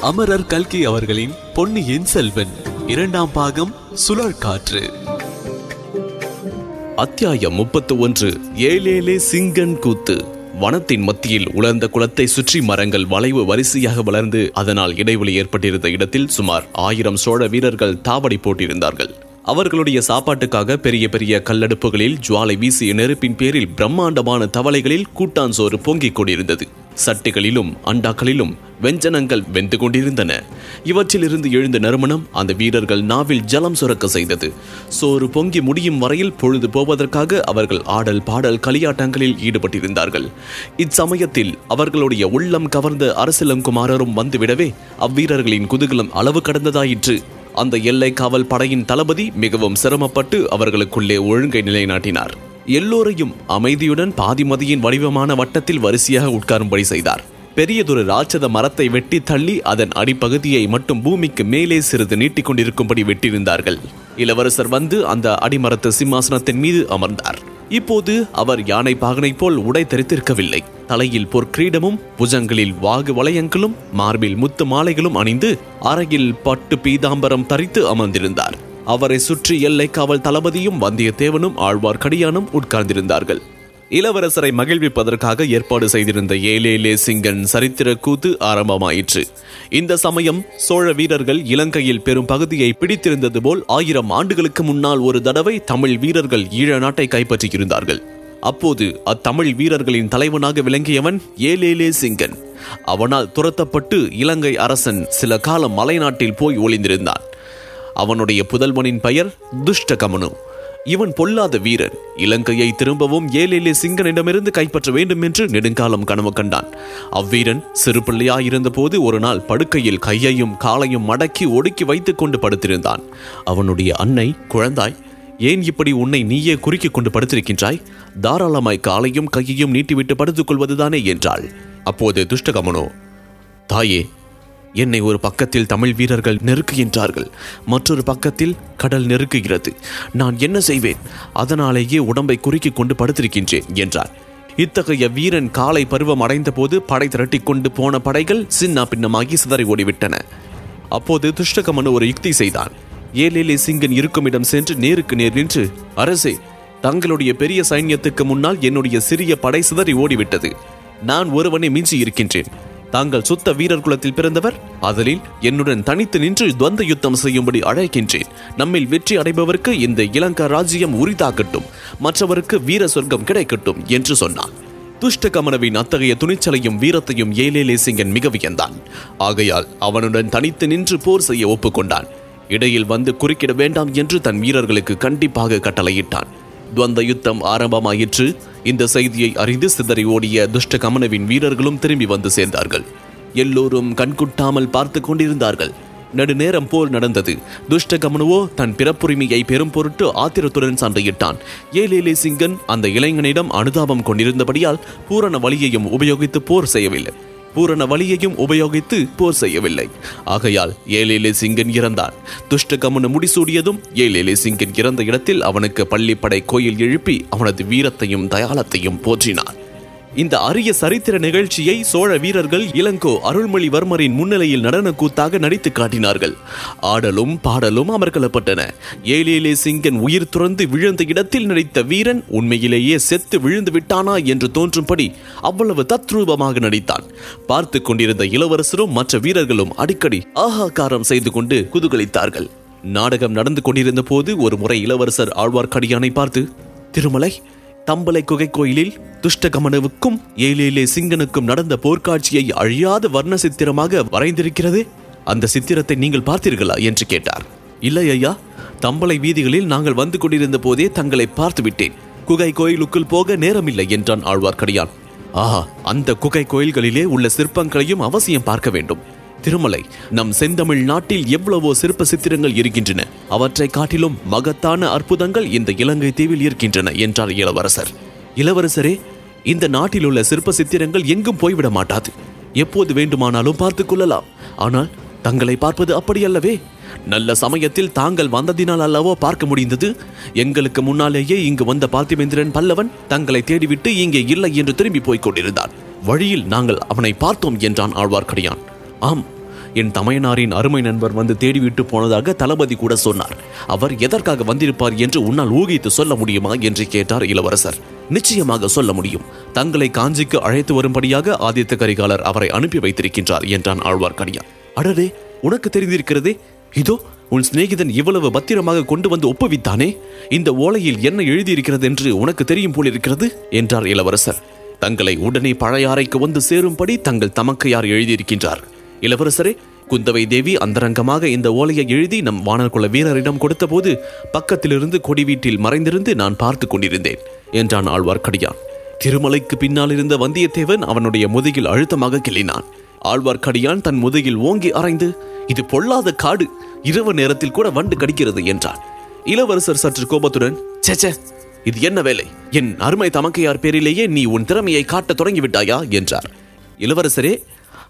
அமரர் கல்கி அவர்களின் பொன்னியின் செல்வன். இரண்டாம் பாகம் சுழற்காற்று. அத்தியாயம் முப்பத்து ஒன்று ஏலேலே சிங்கன் கூத்து. வனத்தின் மத்தியில் உலர்ந்த குளத்தை சுற்றி மரங்கள் வளைவு வரிசையாக வளர்ந்து அதனால் இடைவெளி ஏற்பட்டிருந்த இடத்தில் சுமார் ஆயிரம் சோழ வீரர்கள் தாவடி போட்டிருந்தார்கள். அவர்களுடைய சாப்பாட்டுக்காக பெரிய பெரிய கல்லடுப்புகளில் ஜுவாலை வீசிய நெருப்பின் பேரில் பிரம்மாண்டமான தவளைகளில் கூட்டான் சோறு பொங்கிக் கொண்டிருந்தது. சட்டிகளிலும் அண்டாக்களிலும் வெஞ்சனங்கள் வெந்து கொண்டிருந்தன. இவற்றிலிருந்து எழுந்த நறுமணம் அந்த வீரர்கள் நாவில் ஜலம் சுரக்க செய்தது. சோறு பொங்கி முடியும் வரையில் பொழுது போவதற்காக அவர்கள் ஆடல் பாடல் களியாட்டங்களில் ஈடுபட்டிருந்தார்கள். இச்சமயத்தில் அவர்களுடைய உள்ளம் கவர்ந்த அரசிலங்குமாரரும் வந்துவிடவே அவ்வீரர்களின் குதூகலம் அளவு கடந்ததாயிற்று. அந்த எல்லை காவல் படையின் தளபதி மிகவும் சிரமப்பட்டு அவர்களுக்குள்ளே ஒழுங்கை நிலைநாட்டினார். எல்லோரையும் அமைதியுடன் பாதிமதியின் வடிவமான வட்டத்தில் வரிசையாக உட்காரும்படி செய்தார். பெரியதொரு ராட்சத மரத்தை வெட்டி தள்ளி அதன் அடிப்பகுதியை மட்டும் பூமிக்கு மேலே சிறிது நீட்டிக் கொண்டிருக்கும்படி வெட்டியிருந்தார்கள். இளவரசர் வந்து அந்த அடிமரத்து சிம்மாசனத்தின் மீது அமர்ந்தார். இப்போது அவர் யானை பாகனை போல் உடை தரித்திருக்கவில்லை. தலையில் பொற்கிரீடமும் புஜங்களில் வாகு வளையங்களும் மார்பில் முத்து மாலைகளும் அணிந்து அறையில் பட்டு பீதாம்பரம் தரித்து அமர்ந்திருந்தார். அவரை சுற்றி எல்லை காவல் தளபதியும் வந்தியத்தேவனும் ஆழ்வார்க்கடியானும் உட்கார்ந்திருந்தார்கள். இளவரசரை மகிழ்விப்பதற்காக ஏற்பாடு செய்திருந்த ஏலேலே சிங்கன் சரித்திர கூத்து ஆரம்பமாயிற்று. இந்த சமயம் சோழ வீரர்கள் இலங்கையில் பெரும் பகுதியை பிடித்திருந்தது போல் ஆயிரம் ஆண்டுகளுக்கு முன்னால் ஒரு தடவை தமிழ் வீரர்கள் ஈழ நாட்டை கைப்பற்றியிருந்தார்கள். அப்போது அத்தமிழ் வீரர்களின் தலைவனாக விளங்கியவன் ஏலேலே சிங்கன். அவனால் துரத்தப்பட்டு இலங்கை அரசன் சில காலம் மலைநாட்டில் போய் ஒளிந்திருந்தான். அவனுடைய புதல்வனின் பெயர் துஷ்டகமனு. இவன் பொல்லாத வீரன். இலங்கையை திரும்பவும் ஏலேலே சிங்கனிடமிருந்து கைப்பற்ற வேண்டும் என்று நெடுங்காலம் கனவு கண்டான். அவ்வீரன் சிறு ஒரு நாள் படுக்கையில் கையையும் காலையும் மடக்கி ஒடுக்கி வைத்துக் கொண்டு படுத்திருந்தான். அவனுடைய அன்னை குழந்தாய் ஏன் இப்படி உன்னை நீயே குறுக்கிக் கொண்டு படுத்திருக்கின்றாய்? தாராளமாய் காலையும் கையையும் நீட்டிவிட்டு படுத்துக் கொள்வதுதானே என்றாள். அப்போது துஷ்டகமனோ தாயே என்னை ஒரு பக்கத்தில் தமிழ் வீரர்கள் நெருக்குகின்றார்கள் மற்றொரு பக்கத்தில் கடல் நெருக்குகிறது. நான் என்ன செய்வேன்? அதனாலேயே உடம்பை குறுக்கிக் கொண்டு படுத்திருக்கின்றேன் என்றார். இத்தகைய வீரன் காலை பருவம் அடைந்த போது படை திரட்டி கொண்டு போன படைகள் சின்ன பின்னமாகி சிதறி ஓடிவிட்டன. அப்போது துஷ்டகமனு ஒரு யுக்தி செய்தான். ஏலேலே சிங்கன் இருக்குமிடம் சென்று நேருக்கு நேர் நின்று அரசே தங்களுடைய பெரிய சைன்யத்துக்கு முன்னால் என்னுடைய சிறிய படை சிதறி ஓடிவிட்டது. நான் ஒருவனை மிஞ்சி இருக்கின்றேன். தாங்கள் சுத்த வீரர் குலத்தில் பிறந்தவர் அதலில் என்னுடன் தனித்து நின்று துவந்த யுத்தம் செய்யும்படி அழைக்கின்றேன். நம்மில் வெற்றி அடைபவருக்கு இந்த இலங்கா ராஜ்யம் உரிதாக்கட்டும் மற்றவருக்கு வீர சொர்க்கம் கிடைக்கட்டும் என்று சொன்னான். துஷ்டகமனவின் அத்தகைய துணிச்சலையும் வீரத்தையும் ஏலேலே சிங்கன் மிக வியந்தான். ஆகையால் அவனுடன் தனித்து நின்று போர் செய்ய ஒப்புக்கொண்டான். இடையில் வந்து குறுக்கிட வேண்டாம் என்று தன் வீரர்களுக்கு கண்டிப்பாக கட்டளையிட்டான். துவந்த யுத்தம் ஆரம்பமாயிற்று. இந்த செய்தியை அறிந்து சிதறி ஓடிய துஷ்ட கமனவின் வீரர்களும் திரும்பி வந்து சேர்ந்தார்கள். எல்லோரும் கண்குட்டாமல் பார்த்து கொண்டிருந்தார்கள். நெடுநேரம் போல் நடந்தது. துஷ்ட கமனுவோ தன் பிறப்புரிமையை பெரும் பொருட்டு ஆத்திரத்துடன் சண்டையிட்டான். ஏலேலே சிங்கன் அந்த இளைஞனிடம் அனுதாபம் கொண்டிருந்தபடியால் பூரண வழியையும் உபயோகித்து போர் செய்யவில்லை. பூரண வழியையும் உபயோகித்து போர் செய்யவில்லை. ஆகையால் ஏலேலே சிங்கன் இறந்தான். துஷ்டகமனு முடிசூடியதும் ஏலேலே சிங்கன் இறந்த இடத்தில் அவனுக்கு பள்ளிப்படை கோயில் எழுப்பி அவனது வீரத்தையும் தயாளத்தையும் போற்றினான். இந்த அரிய சரித்திர நிகழ்ச்சியை சோழ வீரர்கள் இளங்கோ அருள்மொழிவர்மரின் முன்னிலையில் நடன கூத்தாக நடித்து காட்டினார்கள். ஆடலும் பாடலும் அமர்கலப்பட்டன. ஏலேலே சிங்கன் உயிர் துறந்து விழுந்த இடத்தில் நடித்த வீரன் உண்மையிலேயே செத்து விழுந்து விட்டானா என்று தோன்றும்படி அவ்வளவு தத்ரூபமாக நடித்தான். பார்த்து கொண்டிருந்த இளவரசரும் மற்ற வீரர்களும் அடிக்கடி ஆகாகாரம் செய்து கொண்டு குதூகலித்தார்கள். நாடகம் நடந்து கொண்டிருந்த போது ஒரு முறை இளவரசர் ஆழ்வார்க்கடியானை பார்த்து திருமலை தம்பலை குகை கோயிலில் துஷ்டகமனுவுக்கும் ஏலேலே சிங்கனுக்கும் நடந்த போர்க்காட்சியை அழியாத வர்ண சித்திரமாக வரைந்திருக்கிறது. அந்த சித்திரத்தை நீங்கள் பார்த்தீர்களா? என்று கேட்டார். இல்லை ஐயா தம்பலை வீதிகளில் நாங்கள் வந்து கொண்டிருந்த போதே தங்களை பார்த்து விட்டேன் குகை கோயிலுக்குள் போக நேரமில்லை என்றான் ஆழ்வார்க்கடியான். ஆஹா அந்த குகை கோயில்களிலே உள்ள சிற்பங்களையும் அவசியம் பார்க்க வேண்டும். திருமலை. நம் செந்தமிழ் நாட்டில் எவ்வளவோ சிற்ப சித்திரங்கள் இருக்கின்றன. அவற்றை காட்டிலும் மகத்தான அற்புதங்கள் இந்த இலங்கை தீவில் இருக்கின்றன என்றார் இளவரசர். இளவரசரே இந்த நாட்டில் உள்ள சிற்ப சித்திரங்கள் எங்கும் போய்விட மாட்டாது. எப்போது வேண்டுமானாலும் பார்த்துக் கொள்ளலாம். ஆனால் தங்களை பார்ப்பது அப்படி அல்லவே நல்ல சமயத்தில் தாங்கள் வந்ததினால் அல்லவோ பார்க்க முடிந்தது. எங்களுக்கு முன்னாலேயே இங்கு வந்த பார்த்திபேந்திரன் பல்லவன் தங்களை தேடிவிட்டு இங்கே இல்லை என்று திரும்பி போய்க் கொண்டிருந்தான். வழியில் நாங்கள் அவனை பார்த்தோம் என்றான் ஆழ்வார்க்கடியான். ஆம் என் தமையனாரின் அருமை நண்பர் வந்து தேடிவிட்டு போனதாக தளபதி கூட சொன்னார். அவர் எதற்காக வந்திருப்பார் என்று உன்னால் ஊகித்து சொல்ல முடியுமா என்று கேட்டார் இளவரசர். நிச்சயமாக சொல்ல முடியும். தங்களை காஞ்சிக்கு அழைத்து வரும்படியாக ஆதித்த கரிகாலர் அவரை அனுப்பி வைத்திருக்கின்றார் என்றான் ஆழ்வார்க்கடியான். அடரே உனக்கு தெரிந்திருக்கிறதே? இதோ உன் சிநேகிதன் இவ்வளவு பத்திரமாக கொண்டு வந்து ஒப்புவித்தானே? இந்த ஓலையில் என்ன எழுதியிருக்கிறது என்று உனக்கு தெரியும் போலிருக்கிறது என்றார் இளவரசர். தங்களை உடனே பழையாறைக்கு வந்து சேரும்படி தங்கள் தமக்கையார் எழுதியிருக்கின்றார். இளவரசரே குந்தவை தேவி அந்தரங்கமாக இந்த ஓலையை எழுதி நம் வானர்குல வீரரிடம் கொடுத்தபோது பக்கத்திலிருந்து கொடி வீட்டில் மறைந்திருந்து நான் பார்த்து கொண்டிருந்தேன் என்றான் ஆழ்வார்க்கடியான். திருமலைக்கு பின்னால் இருந்த வந்தியத்தேவன் அவனுடைய முதுகில் அழுத்தமாக கிள்ளினான். ஆழ்வார்க்கடியான் தன் முதுகில் ஓங்கி அரைந்து இது பொல்லாத காடு இரவு நேரத்தில் கூட வண்டு கடிக்கிறது என்றான். இளவரசர் சற்று கோபத்துடன் சேச்சே இது என்ன வேலை? என் அருமை தமக்கையார் பேரிலேயே நீ உன் திறமையை காட்டத் தொடங்கிவிட்டாயா? என்றார். இளவரசரே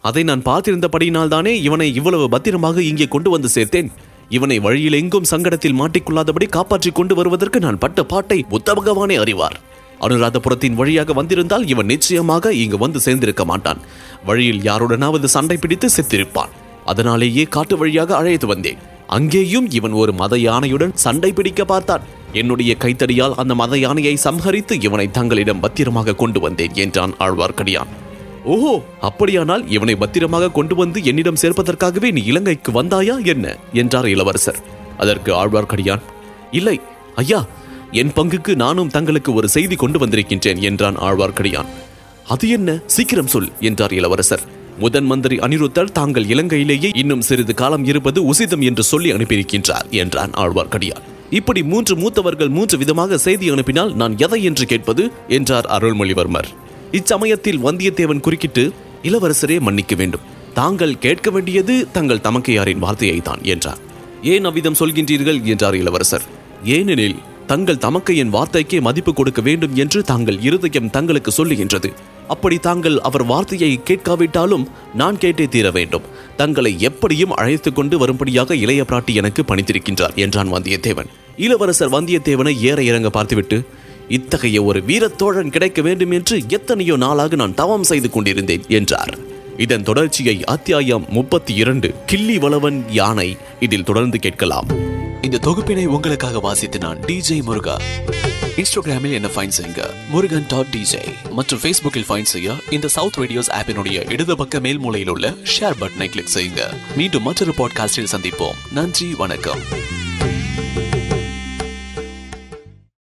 அதை நான் பார்த்திருந்தபடியினால் தானே இவனை இவ்வளவு பத்திரமாக இங்கே கொண்டு வந்து சேர்த்தேன். இவனை வழியில் எங்கும் சங்கடத்தில் மாட்டிக்கொள்ளாதபடி காப்பாற்றிக் கொண்டு வருவதற்கு நான் பட்ட பாட்டை புத்த பகவானே அறிவார். அனுராதபுரத்தின் வழியாக வந்திருந்தால் இவன் நிச்சயமாக இங்கு வந்து சேர்ந்திருக்க மாட்டான். வழியில் யாருடனாவது சண்டை பிடித்து செத்திருப்பான். அதனாலேயே காட்டு வழியாக அழைத்து வந்தேன். அங்கேயும் இவன் ஒரு மத யானையுடன் சண்டை பிடிக்க பார்த்தான். என்னுடைய கைத்தடியால் அந்த மத யானையை சம்ஹரித்து இவனை தங்களிடம் பத்திரமாக கொண்டு வந்தேன் என்றான் ஆழ்வார்க்கடியான். ஓஹோ அப்படியானால் இவனை பத்திரமாக கொண்டு வந்து என்னிடம் சேர்ப்பதற்காகவே நீ இலங்கைக்கு வந்தாயா என்ன? என்றார் இளவரசர். அதற்கு ஆழ்வார்க்கடியான் இல்லை ஐயா என் பங்குக்கு நானும் தங்களுக்கு ஒரு செய்தி கொண்டு வந்திருக்கின்றேன் என்றான் ஆழ்வார்க்கடியான். அது என்ன? சீக்கிரம் சொல் என்றார் இளவரசர். முதன் மந்திரி அனிருத்தர் தாங்கள் இலங்கையிலேயே இன்னும் சிறிது காலம் இருப்பது உசிதம் என்று சொல்லி அனுப்பியிருக்கின்றார் என்றான் ஆழ்வார்க்கடியான். இப்படி மூன்று மூத்தவர்கள் மூன்று விதமாக செய்தி அனுப்பினால் நான் எதை என்று கேட்பது? என்றார் அருள்மொழிவர்மர். இச்சமயத்தில் வந்தியத்தேவன் குறுக்கிட்டு இளவரசரே மன்னிக்க வேண்டும். தாங்கள் கேட்க வேண்டியது தங்கள் தமக்கையாரின் வார்த்தையை தான் என்றார். ஏன் அவ்விதம் சொல்கின்றீர்கள்? என்றார் இளவரசர். ஏனெனில் தங்கள் தமக்கையின் வார்த்தைக்கே மதிப்பு கொடுக்க வேண்டும் என்று தாங்கள் இருதயம் தங்களுக்கு சொல்லுகின்றது. அப்படி தாங்கள் அவர் வார்த்தையை கேட்காவிட்டாலும் நான் கேட்டே தீர வேண்டும். தங்களை எப்படியும் அழைத்து கொண்டு வரும்படியாக இளைய பிராட்டி எனக்கு பணித்திருக்கின்றார் என்றான் வந்தியத்தேவன். இளவரசர் வந்தியத்தேவனை ஏற இறங்க பார்த்துவிட்டு இத்தகைய ஒரு வீரத்தோழன் கிடைக்க வேண்டும் என்று எத்தனையோ நாளாக நான் தவம் செய்து கொண்டிருந்தேன் என்றார். இதன் தொடர்ச்சியை அத்தியாயம் முப்பத்தி இரண்டு கிள்ளி வளவன் யானை இதில் தொடர்ந்து கேட்கலாம். இந்த தொகுப்பினை உங்களுக்காக வாசித்து நான் டிஜே முருகா. இன்ஸ்டாகிராமில் என்ன ஃபைன் செய்யுங்க. முருகன் டாட் டிஜே மற்றும் ஃபேஸ்புக்கில் ஃபைன் செய்ய இந்த சவுத் ரேடியோஸ் ஆப்பினுடைய இடது பக்க மேல் மூலையில் உள்ள ஷேர் பட்டனை கிளிக் செய்யுங்க. மீண்டும் மற்றொரு பாட்காஸ்டில் சந்திப்போம். நன்றி வணக்கம்.